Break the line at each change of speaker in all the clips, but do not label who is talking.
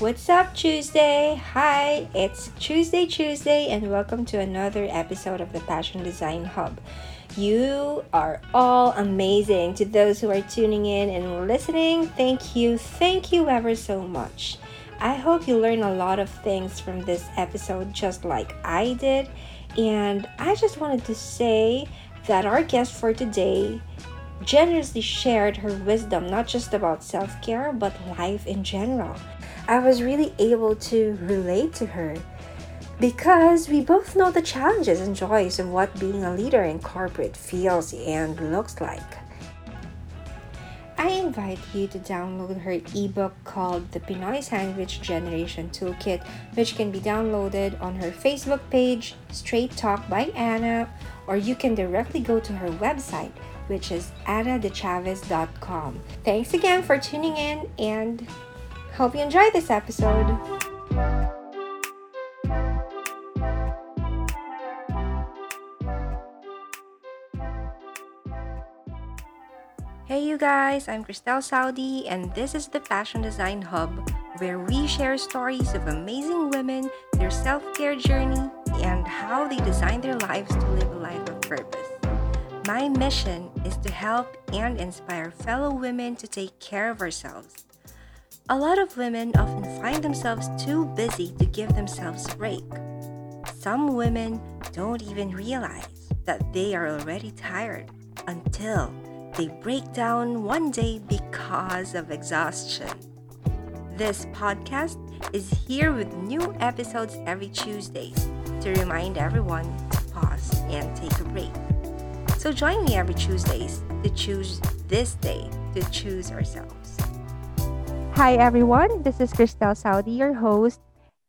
What's up, Tuesday? Hi, it's Tuesday, Tuesday, and welcome to another episode of the Passion Design Hub. You are all amazing. To those who are tuning in and listening, thank you, thank you ever so much. I hope you learn a lot of things from this episode, just like I did. And I just wanted to say that our guest for today generously shared her wisdom, not just about self care, but life in general. I was really able to relate to her because we both know the challenges and joys of what being a leader in corporate feels and looks like. I invite you to download her ebook called The Pinoy Sandwich Generation Toolkit, which can be downloaded on her Facebook page, Straight Talk by Anna, or you can directly go to her website, which is annadechavez.com. Thanks again for tuning in and hope you enjoy this episode. Hey you guys, I'm Christelle Saudi and this is the Passion Design Hub where we share stories of amazing women, their self-care journey, and how they design their lives to live a life of purpose. My mission is to help and inspire fellow women to take care of ourselves. A lot of women often find themselves too busy to give themselves a break. Some women don't even realize that they are already tired until they break down one day because of exhaustion. This podcast is here with new episodes every Tuesdays to remind everyone to pause and take a break. So join me every Tuesdays to choose this day to choose ourselves. Hi everyone, this is Christelle Saudi, your host,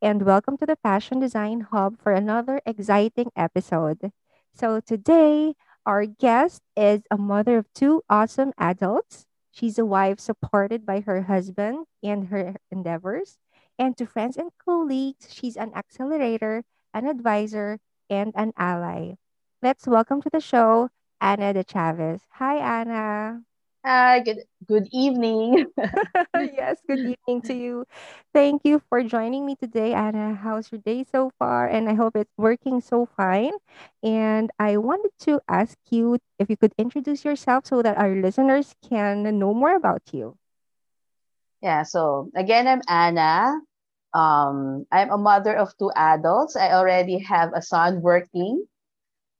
and welcome to the Passion Design Hub for another exciting episode. So today our guest is a mother of two awesome adults. She's a wife supported by her husband and her endeavors. And to friends and colleagues, she's an accelerator, an advisor, and an ally. Let's welcome to the show Anna de Chavez. Hi, Anna.
Hi, good good evening.
yes, good evening to you. Thank you for joining me today, Anna. How's your day so far? And I hope it's working so fine. And I wanted to ask you if you could introduce yourself so that our listeners can know more about you.
Yeah, so again, I'm Anna. Um, I'm a mother of two adults. I already have a son working,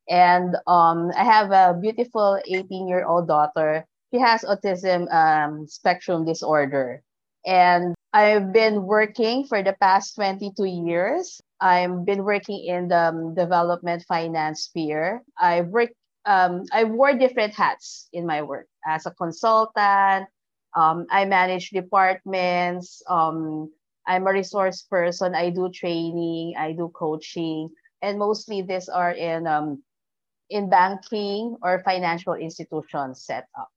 and um, I have a beautiful 18 year old daughter she has autism um, spectrum disorder. And I've been working for the past 22 years. I've been working in the um, development finance sphere. I work um, I wore different hats in my work as a consultant. Um, I manage departments. Um, I'm a resource person. I do training. I do coaching, and mostly these are in um, in banking or financial institution set up.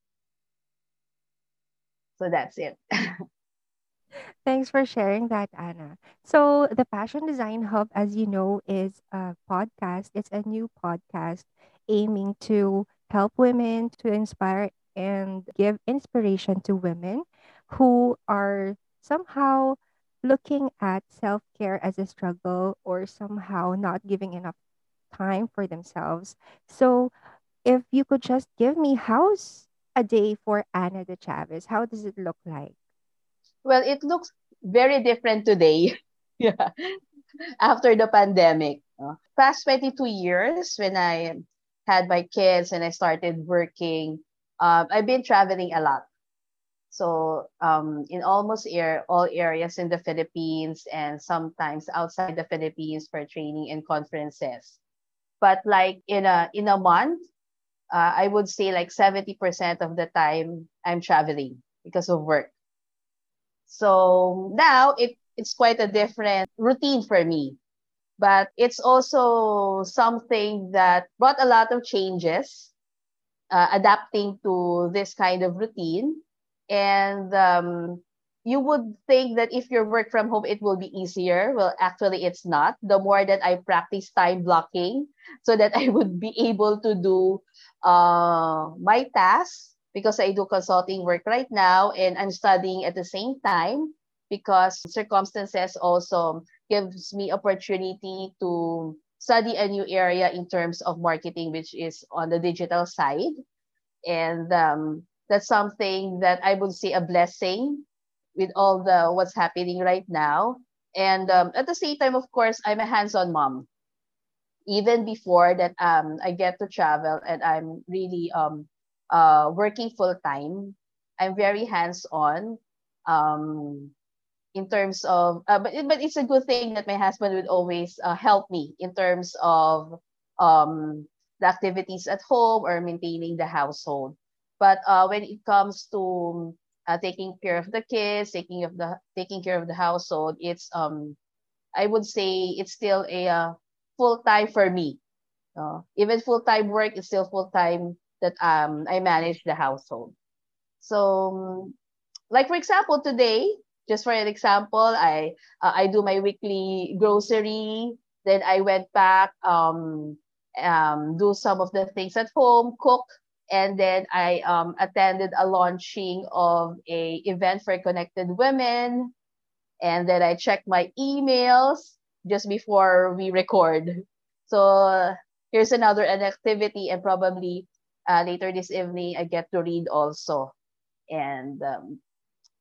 So that's it.
Thanks for sharing that, Anna. So, the Passion Design Hub, as you know, is a podcast. It's a new podcast aiming to help women to inspire and give inspiration to women who are somehow looking at self care as a struggle or somehow not giving enough time for themselves. So, if you could just give me how's a day for Anna de Chavez? How does it look like?
Well, it looks very different today. yeah. After the pandemic. Uh, past 22 years, when I had my kids and I started working, um, I've been traveling a lot. So um, in almost air, all areas in the Philippines and sometimes outside the Philippines for training and conferences. But like in a in a month, uh, I would say like 70% of the time I'm traveling because of work. So now it, it's quite a different routine for me. But it's also something that brought a lot of changes, uh, adapting to this kind of routine. And um, you would think that if you work from home, it will be easier. Well, actually, it's not. The more that I practice time blocking so that I would be able to do uh, my tasks because I do consulting work right now and I'm studying at the same time because circumstances also gives me opportunity to study a new area in terms of marketing, which is on the digital side. And um, that's something that I would say a blessing with all the what's happening right now. And um, at the same time, of course, I'm a hands-on mom. Even before that, um, I get to travel and I'm really um, uh, working full time. I'm very hands-on. Um, in terms of uh, but but it's a good thing that my husband would always uh, help me in terms of um the activities at home or maintaining the household but uh, when it comes to uh, taking care of the kids taking of the taking care of the household it's um i would say it's still a uh, full time for me uh, even full time work is still full time that um i manage the household so like for example today just for an example, I uh, I do my weekly grocery. Then I went back, um, um, do some of the things at home, cook, and then I um, attended a launching of a event for connected women. And then I checked my emails just before we record. So here's another an activity, and probably uh, later this evening I get to read also. And um,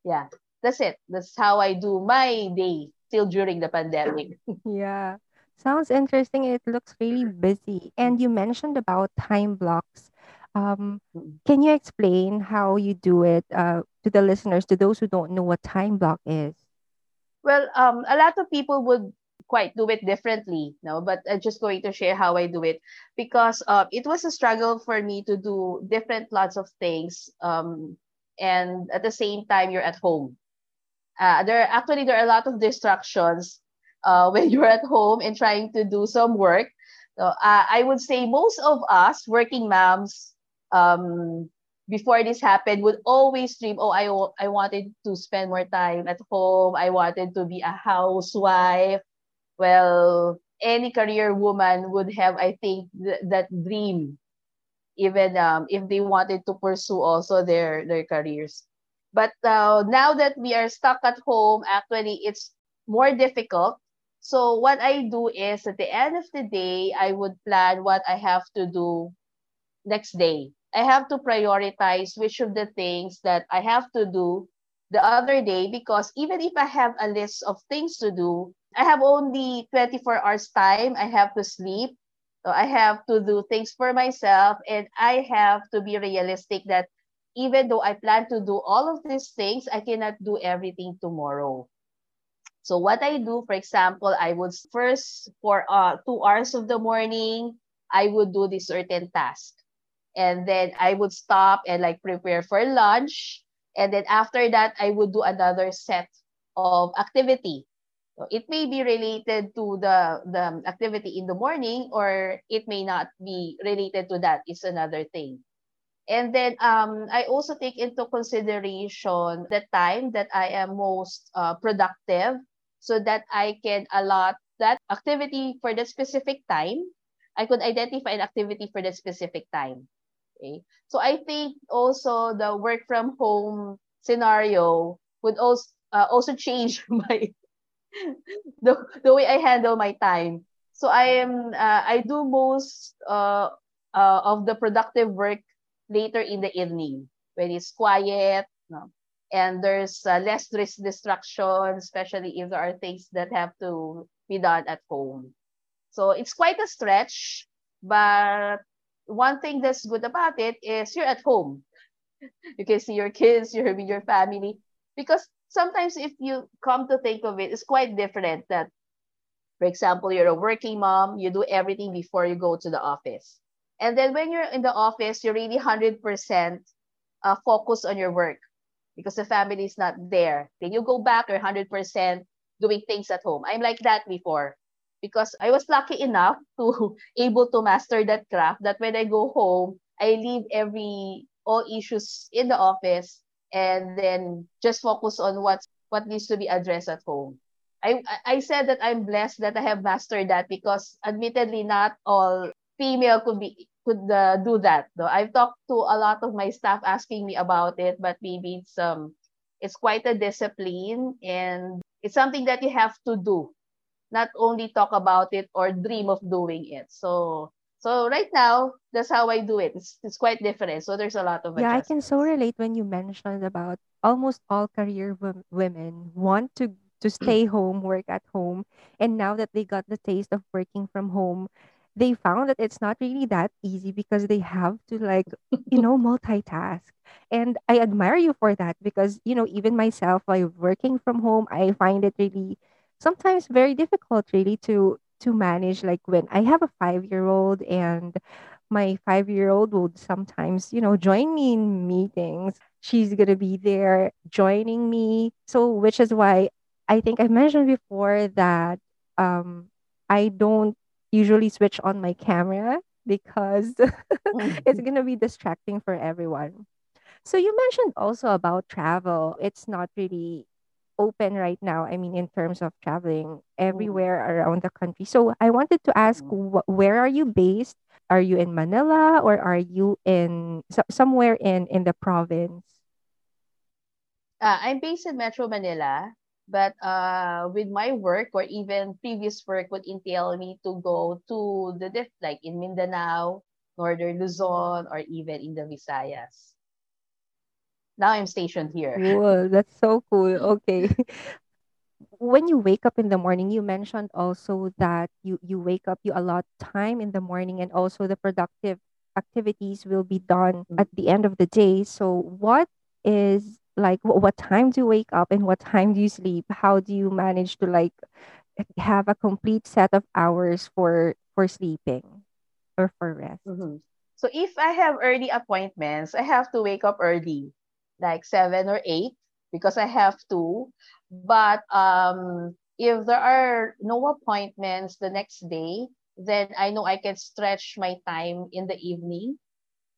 yeah, that's it. That's how I do my day still during the pandemic.
Yeah. Sounds interesting. It looks really busy. And you mentioned about time blocks. Um, can you explain how you do it uh, to the listeners, to those who don't know what time block is?
Well, um, a lot of people would quite do it differently, no, but I'm just going to share how I do it because uh, it was a struggle for me to do different lots of things. Um, and at the same time, you're at home uh, there actually there are a lot of distractions uh, when you're at home and trying to do some work. So uh, I would say most of us working moms um, before this happened would always dream, oh, I, I wanted to spend more time at home. I wanted to be a housewife. Well, any career woman would have, I think, th- that dream, even um, if they wanted to pursue also their, their careers. But uh, now that we are stuck at home, actually, it's more difficult. So what I do is at the end of the day, I would plan what I have to do next day. I have to prioritize which of the things that I have to do the other day because even if I have a list of things to do, I have only 24 hours time. I have to sleep. So I have to do things for myself and I have to be realistic that even though I plan to do all of these things, I cannot do everything tomorrow. So what I do, for example, I would first for uh, two hours of the morning, I would do this certain task. And then I would stop and like prepare for lunch. And then after that, I would do another set of activity. So it may be related to the, the activity in the morning or it may not be related to that. It's another thing. And then um, I also take into consideration the time that I am most uh, productive so that I can allot that activity for the specific time. I could identify an activity for the specific time. Okay. So I think also the work from home scenario would also uh, also change my the, the way I handle my time. So I am uh, I do most uh, uh, of the productive work later in the evening when it's quiet no? and there's uh, less distraction, especially if there are things that have to be done at home. So it's quite a stretch, but one thing that's good about it is you're at home. You can see your kids, you're with your family. Because sometimes if you come to think of it, it's quite different that, for example, you're a working mom, you do everything before you go to the office. And then when you're in the office, you're really 100% uh, focused on your work because the family is not there. Then you go back, you're 100% doing things at home. I'm like that before because I was lucky enough to able to master that craft that when I go home, I leave every all issues in the office and then just focus on what's what needs to be addressed at home. I I said that I'm blessed that I have mastered that because admittedly not all female could be could uh, do that. Though I've talked to a lot of my staff asking me about it, but maybe it's um it's quite a discipline and it's something that you have to do not only talk about it or dream of doing it. So so right now that's how i do it. It's, it's quite different. So there's a lot of
Yeah, I can so relate when you mentioned about almost all career wom- women want to to stay home, work at home, and now that they got the taste of working from home, they found that it's not really that easy because they have to like, you know, multitask. And I admire you for that because, you know, even myself while working from home, I find it really sometimes very difficult really to to manage like when I have a 5-year-old and my five year old would sometimes, you know, join me in meetings. She's going to be there joining me. So, which is why I think I mentioned before that um, I don't usually switch on my camera because it's going to be distracting for everyone. So you mentioned also about travel. It's not really open right now. I mean, in terms of traveling
Mhm,
everywhere around the country. So I wanted to ask,
mhm.
wh- where are you based? Are you in Manila or are you in so- somewhere in in the province?
Uh, I'm based in Metro Manila, but uh, with my work or even previous work would entail me to go to the diff like in Mindanao, Northern Luzon, or even in the Visayas. Now I'm stationed here.
Cool. That's so cool. Okay. when you wake up in the morning, you mentioned also that you you wake up, you allot time in the morning, and also the productive activities will be done at the end of the day. So, what is like what time do you wake up and what time do you sleep? How do you manage to like have a complete set of hours for for sleeping or for rest?
Mhm. So if I have early appointments, I have to wake up early, like seven or eight, because I have to. But um, if there are no appointments the next day, then I know I can stretch my time in the evening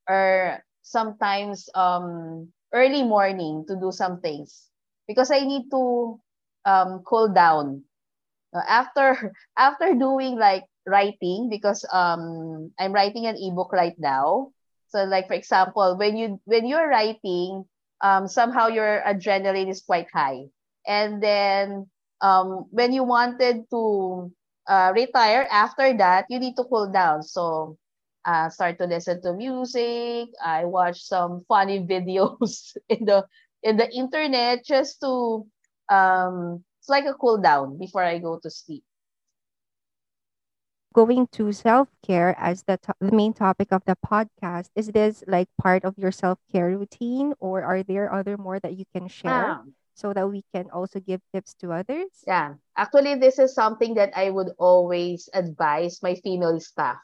or sometimes um early morning to do some things because I need to um cool down uh, after after doing like writing because um I'm writing an ebook right now. So like for example, when you when you're writing, um somehow your adrenaline is quite high. And then um when you wanted to uh, retire after that, you need to cool down. So uh, start to listen to music. I watch some funny videos in the in the internet just to um it's like a cool down before I go to sleep.
Going to self care as the, to- the main topic of the podcast, is this like part of your self care routine, or are there other more that you can share
Ah,
so that we can also give tips to others?
yeah. Actually, this is something that I would always advise my female staff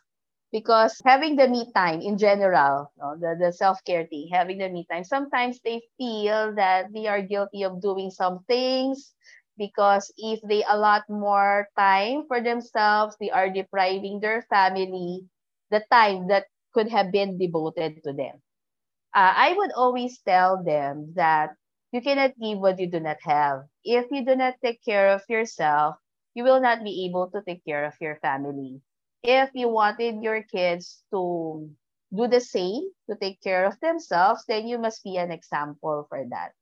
because having the me time in general, no, the, the self care thing, having the me time, sometimes they feel that they are guilty of doing some things because if they allot more time for themselves, they are depriving their family the time that could have been devoted to them. uh, I would always tell them that you cannot give what you do not have. If you do not take care of yourself, you will not be able to take care of your family. If you wanted your kids to do the same, to take care of themselves, then you must be an example for that.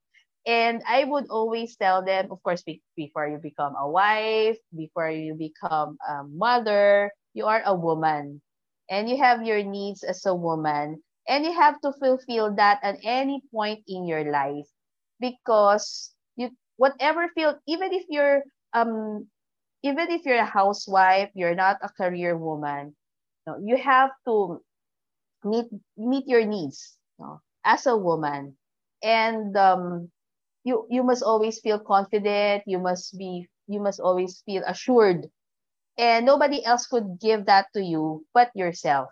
And I would always tell them, of course, be- before you become a wife, before you become a mother, you are a woman. And you have your needs as a woman. And you have to fulfill that at any point in your life. Because you whatever field even if you're um even if you're a housewife you're not a career woman no, you have to meet meet your needs no, as a woman. And um you you must always feel confident you must be you must always feel assured. And nobody else could give that to you but yourself.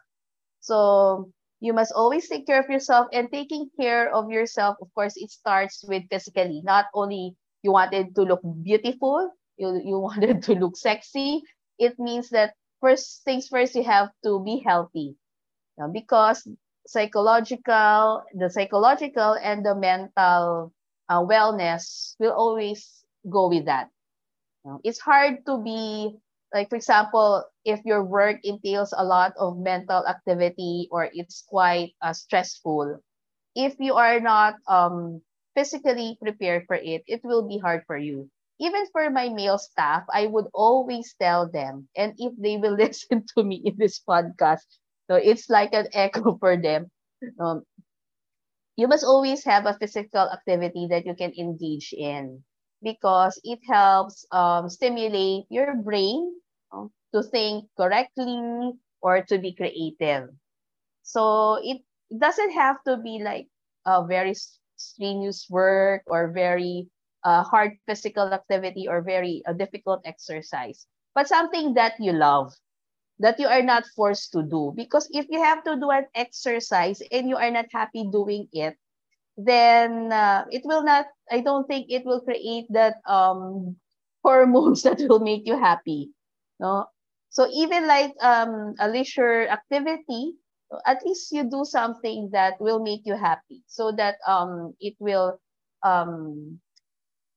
So you must always take care of yourself and taking care of yourself of course it starts with physically. Not only you wanted to look beautiful you you wanted to look sexy it means that first things first you have to be healthy. Because psychological, the psychological and the mental uh, wellness will always go with that. Now, It's hard to be like, for example, if your work entails a lot of mental activity or it's quite uh, stressful, if you are not um, physically prepared for it, it will be hard for you. Even for my male staff, I would always tell them, and if they will listen to me in this podcast, so it's like an echo for them. Um, you must always have a physical activity that you can engage in because it helps um, stimulate your brain um, to think correctly or to be creative. So it doesn't have to be like a very strenuous work or very uh, hard physical activity or very uh, difficult exercise, but something that you love, that you are not forced to do. Because if you have to do an exercise and you are not happy doing it, then uh, it will not, I don't think it will create that um, hormones that will make you happy. No? So even like um, a leisure activity, at least you do something that will make you happy so that um it will um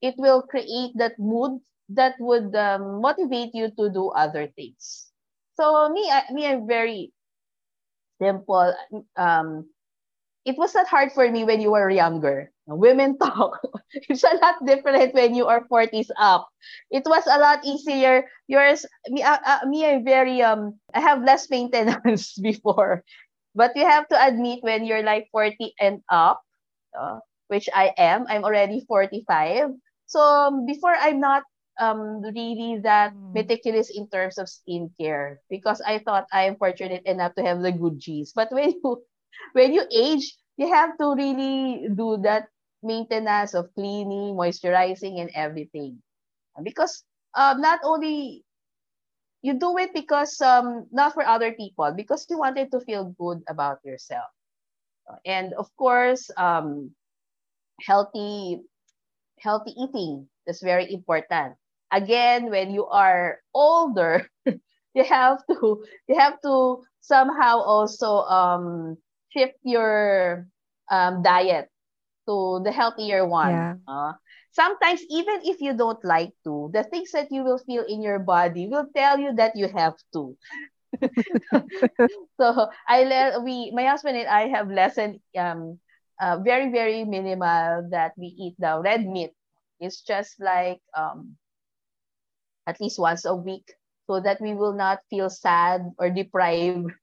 it will create that mood that would um, motivate you to do other things so me I, me i'm very simple. Um it was not hard for me when you were younger. Women talk. It's a lot different when you are 40s up. It was a lot easier. Yours me uh, uh, me I'm very um i have less maintenance before. But you have to admit when you're like 40 and up uh, which i am i'm already 45 so um, before i'm not um really that mm. meticulous in terms of skincare because i thought i am fortunate enough to have the good genes but when you when you age you have to really do that maintenance of cleaning, moisturizing, and everything. Because um, not only you do it because um, not for other people, because you wanted to feel good about yourself. And of course, um, healthy healthy eating is very important. Again, when you are older, you have to you have to somehow also um, shift your um, diet to the healthier one. Yeah. Uh, sometimes, even if you don't like to, the things that you will feel in your body will tell you that you have to. so I let we my husband and I have lesson um uh, very very minimal that we eat the red meat. It's just like um at least once a week so that we will not feel sad or deprived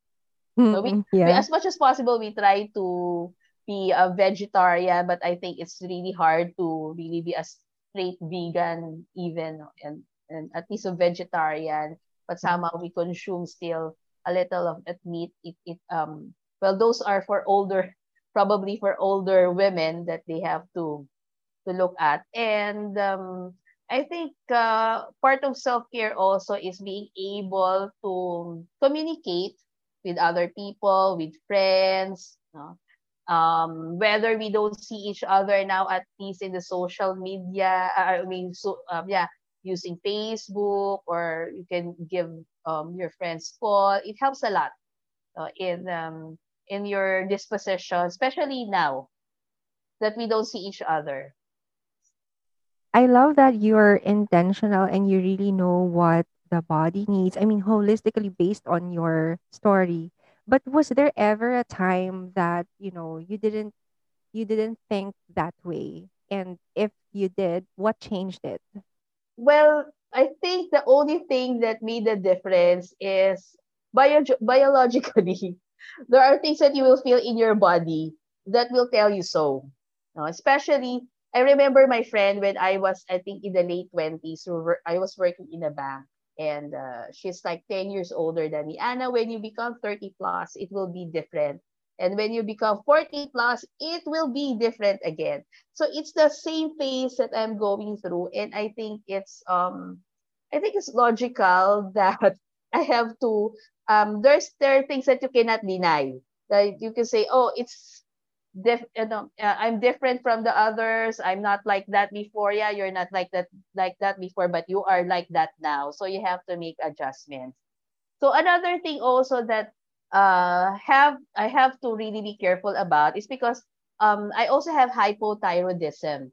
Mm-hmm. So we, yeah. we, as much as possible, we try to be a vegetarian, but I think it's really hard to really be a straight vegan even and and at least a vegetarian. But somehow we consume still a little of that meat. It it um well those are for older probably for older women that they have to to look at and um I think uh, part of self care also is being able to communicate with other people, with friends, no? um, whether we don't see each other now, at least in the social media, uh, I mean, so um, yeah, using Facebook or you can give um, your friends call. It helps a lot uh, in um, in your disposition, especially now that we don't see each other.
I love that you're intentional and you really know what the body needs. I mean, holistically based on your story. But was there ever a time that, you know, you didn't you didn't think that way? And if you did, what changed it?
Well, I think the only thing that made the difference is bio- biologically. there are things that you will feel in your body that will tell you so. No, especially, I remember my friend when I was, I think, in the late 20s, I was working in a bank and uh, she's like 10 years older than me. Anna, when you become 30 plus, it will be different. And when you become 40 plus, it will be different again. So it's the same phase that I'm going through. And I think it's um I think it's logical that I have to um there's there are things that you cannot deny. That you can say, oh, it's dif- you know, uh, I'm different from the others. I'm not like that before. Yeah, you're not like that like that before, but you are like that now. So you have to make adjustments. So another thing also that uh have I have to really be careful about is because um I also have hypothyroidism.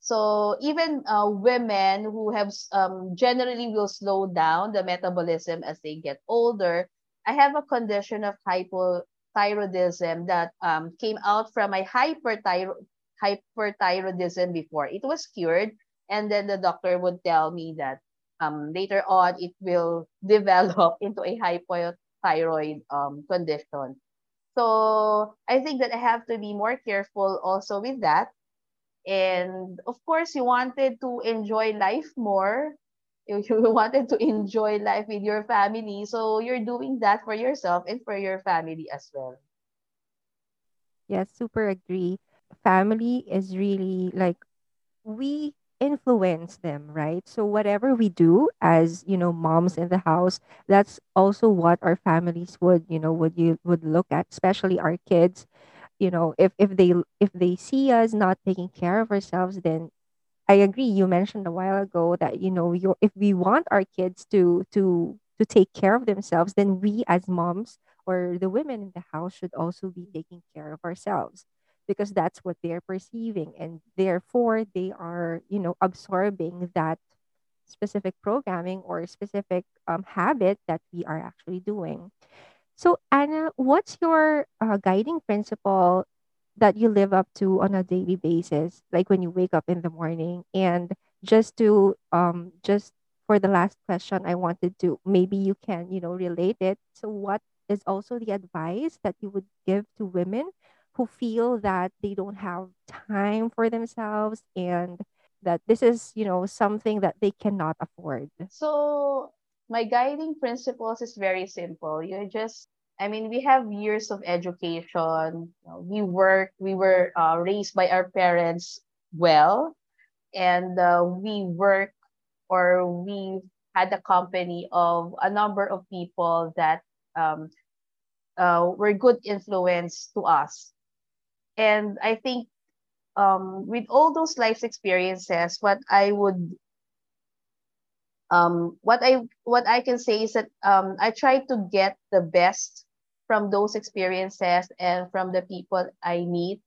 So even uh, women who have um, generally will slow down the metabolism as they get older, I have a condition of hypo thyroidism that um, came out from my hyperthyro- hyperthyroidism before. It was cured, and then the doctor would tell me that um, later on it will develop into a hypothyroid um, condition. So I think that I have to be more careful also with that. And of course, you wanted to enjoy life more. You, you wanted to enjoy life with your family. So you're doing that for yourself and for your family as well.
Yes, super agree. Family is really like we influence them, right? So whatever we do as, you know, moms in the house, that's also what our families would, you know, would you would look at, especially our kids. You know, if if they if they see us not taking care of ourselves, then I agree. You mentioned a while ago that you know, you if we want our kids to to to take care of themselves, then we as moms or the women in the house should also be taking care of ourselves because that's what they're perceiving and therefore they are you know absorbing that specific programming or specific um, habit that we are actually doing so anna what's your uh, guiding principle that you live up to on a daily basis like when you wake up in the morning and just to um just for the last question i wanted to maybe you can you know relate it so what is also the advice that you would give to women who feel that they don't have time for themselves and that this is you know something that they cannot afford
So my guiding principles is very simple. You just, I mean, we have years of education. We work, we were uh, raised by our parents well, and uh, we work or we had the company of a number of people that um, uh, were good influence to us. And I think um, with all those life experiences, what I would um, what I what I can say is that um, I try to get the best from those experiences and from the people I meet.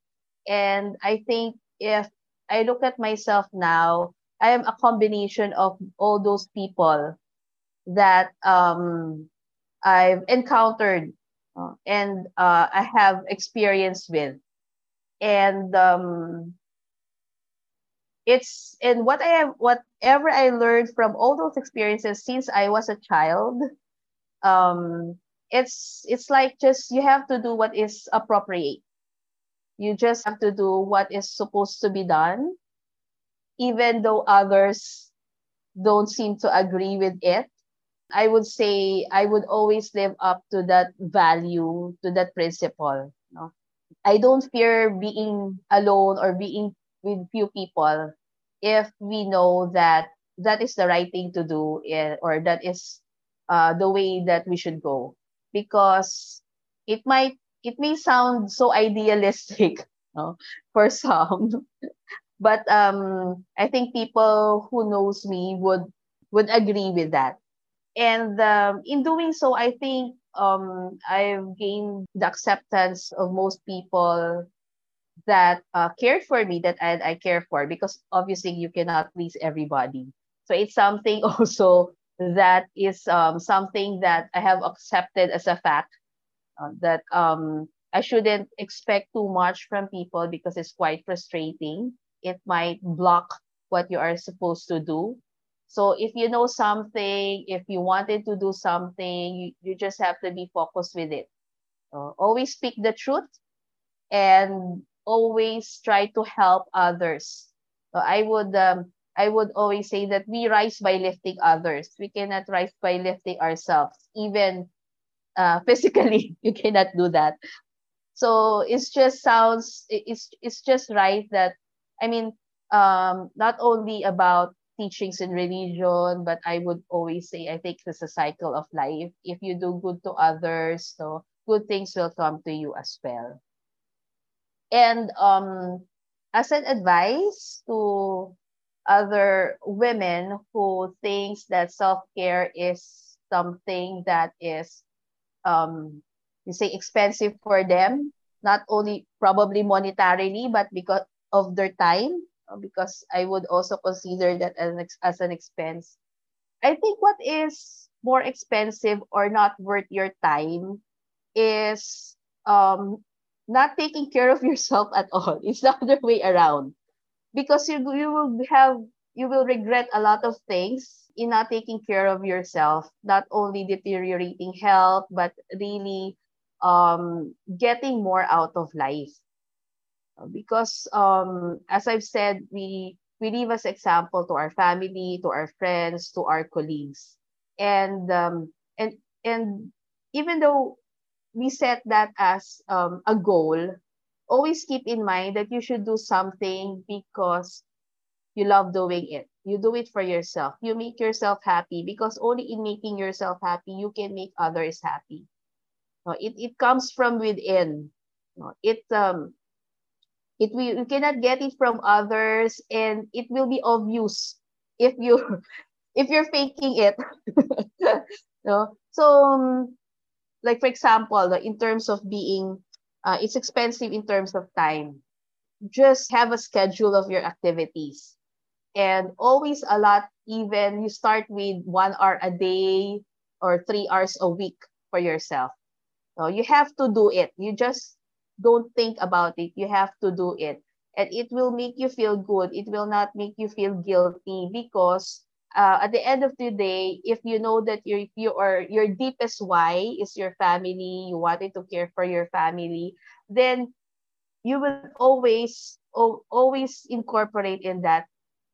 And I think if I look at myself now, I am a combination of all those people that um, I've encountered uh, and uh, I have experience with. And um, it's and what I have whatever I learned from all those experiences since I was a child, um, it's it's like just you have to do what is appropriate. You just have to do what is supposed to be done, even though others don't seem to agree with it. I would say I would always live up to that value, to that principle. No? I don't fear being alone or being with few people if we know that that is the right thing to do eh, or that is uh, the way that we should go because it might it may sound so idealistic no, for some. But um i think people who knows me would would agree with that. And um, in doing so i think um i've gained the acceptance of most people that uh, cared for me that I, I care for because obviously you cannot please everybody. So it's something also that is um, something that i have accepted as a fact uh, that um, i shouldn't expect too much from people because it's quite frustrating. It might block what you are supposed to do. So if you know something if you wanted to do something you, you just have to be focused with it. Uh, always speak the truth and always try to help others. So I would um, I would always say that we rise by lifting others. We cannot rise by lifting ourselves. Even uh, physically, you cannot do that. So it's just sounds it's it's just right that I mean um, not only about teachings in religion, but I would always say I think it's a cycle of life. If you do good to others, so good things will come to you as well. And um, as an advice to other women who thinks that self-care is something that is um, you say expensive for them, not only probably monetarily, but because of their time, uh, because I would also consider that as an, as an expense. I think what is more expensive or not worth your time is um, not taking care of yourself at all. It's the other way around. Because you, you will have you will regret a lot of things in not taking care of yourself, not only deteriorating health, but really um, getting more out of life. Because um, as I've said, we we leave as example to our family, to our friends, to our colleagues. And um, and and even though we set that as um, a goal, always keep in mind that you should do something because you love doing it. You do it for yourself. You make yourself happy because only in making yourself happy, you can make others happy. No, it, it comes from within. No, it um it will you cannot get it from others and it will be obvious if you if you're faking it. no? So um, like for example, in terms of being uh, it's expensive in terms of time. Just have a schedule of your activities. And always a lot even you start with one hour a day or three hours a week for yourself. So you have to do it. You just don't think about it. You have to do it. And it will make you feel good. It will not make you feel guilty because uh, at the end of the day if you know that your your your deepest why is your family you wanted to care for your family then you will always always incorporate in that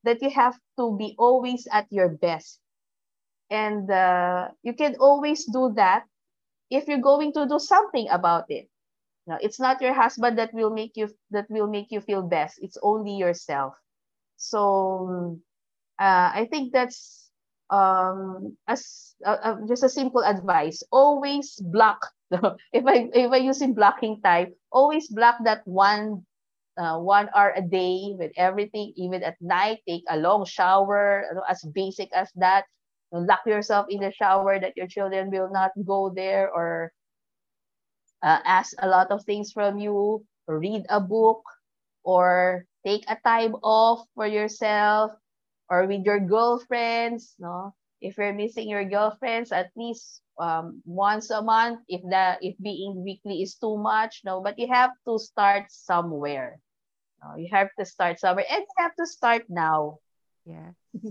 that you have to be always at your best. And uh, you can always do that if you're going to do something about it. No, it's not your husband that will make you that will make you feel best. It's only yourself. So uh, I think that's um as uh, uh, just a simple advice. Always block. if I if I using blocking type, always block that one uh, one hour a day with everything, even at night, take a long shower, know, as basic as that. Lock yourself in the shower that your children will not go there or uh, ask a lot of things from you, read a book, or take a time off for yourself or with your girlfriends. No, if you're missing your girlfriends, at least um, once a month. If that if being weekly is too much, no, but you have to start somewhere. No, you have to start somewhere and you have to start now.
Yeah.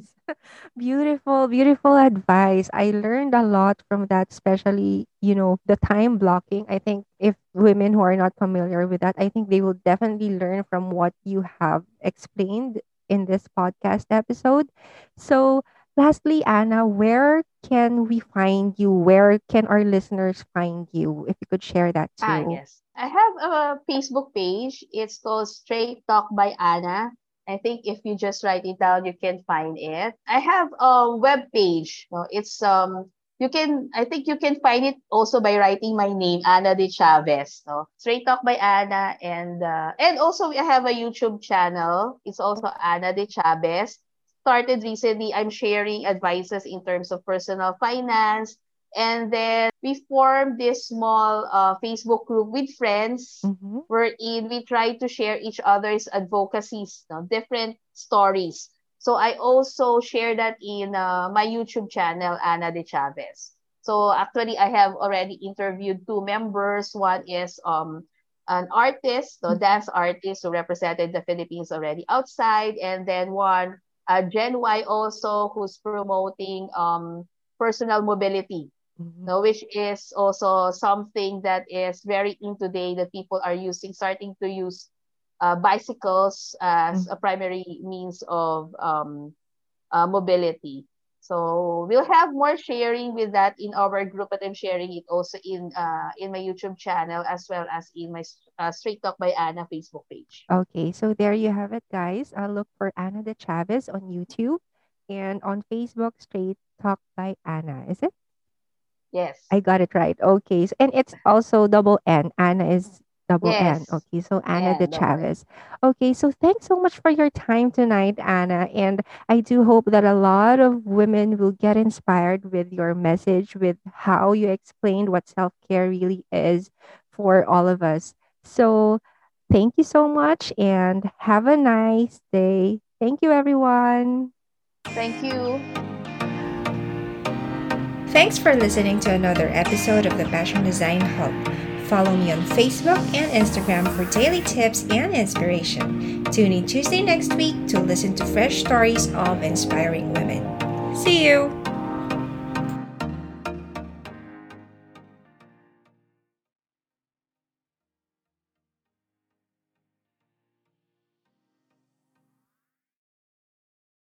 beautiful, beautiful advice. I learned a lot from that, especially, you know, the time blocking. I think if women who are not familiar with that, I think they will definitely learn from what you have explained in this podcast episode. So, lastly, Anna, where can we find you? Where can our listeners find you? If you could share that too.
Ah,
too.
yes. I have a Facebook page. It's called Straight Talk by Anna. I think if you just write it down, you can find it. I have a web page. No, it's um you can I think you can find it also by writing my name, Anna de Chavez. No, Straight Talk by Anna, and uh, and also I have a YouTube channel. It's also Anna de Chavez. Started recently. I'm sharing advices in terms of personal finance, and then we formed this small uh, Facebook group with friends
Mm-hmm.
wherein we try to share each other's advocacies, no, different stories. So I also share that in uh, my YouTube channel, Anna de Chavez. So actually, I have already interviewed two members. One is um an artist, so dance artist who represented the Philippines already outside, and then one uh, Gen Y also who's promoting um personal mobility
Mm-hmm.
no, which is also something that is very in today that people are using, starting to use uh, bicycles as a primary means of um, uh, mobility. So we'll have more sharing with that in our group, but I'm sharing it also in uh, in my YouTube channel as well as in my uh, Straight Talk by Anna Facebook page.
Okay, so there you have it, guys. Uh, look for Anna de Chavez on YouTube and on Facebook, Straight Talk by Anna. Is it?
Yes.
I got it right. Okay. So, and it's also double N. Anna is double N.
Yes.
Okay. So Anna
Yeah,
de. Chavez. Okay. So thanks so much for your time tonight, Anna. And I do hope that a lot of women will get inspired with your message, with how you explained what self care really is for all of us. So thank you so much and have a nice day. Thank you, everyone.
Thank you.
Thanks for listening to another episode of the Passion Design Hub. Follow me on Facebook and Instagram for daily tips and inspiration. Tune in Tuesday next week to listen to fresh stories of inspiring women. See you!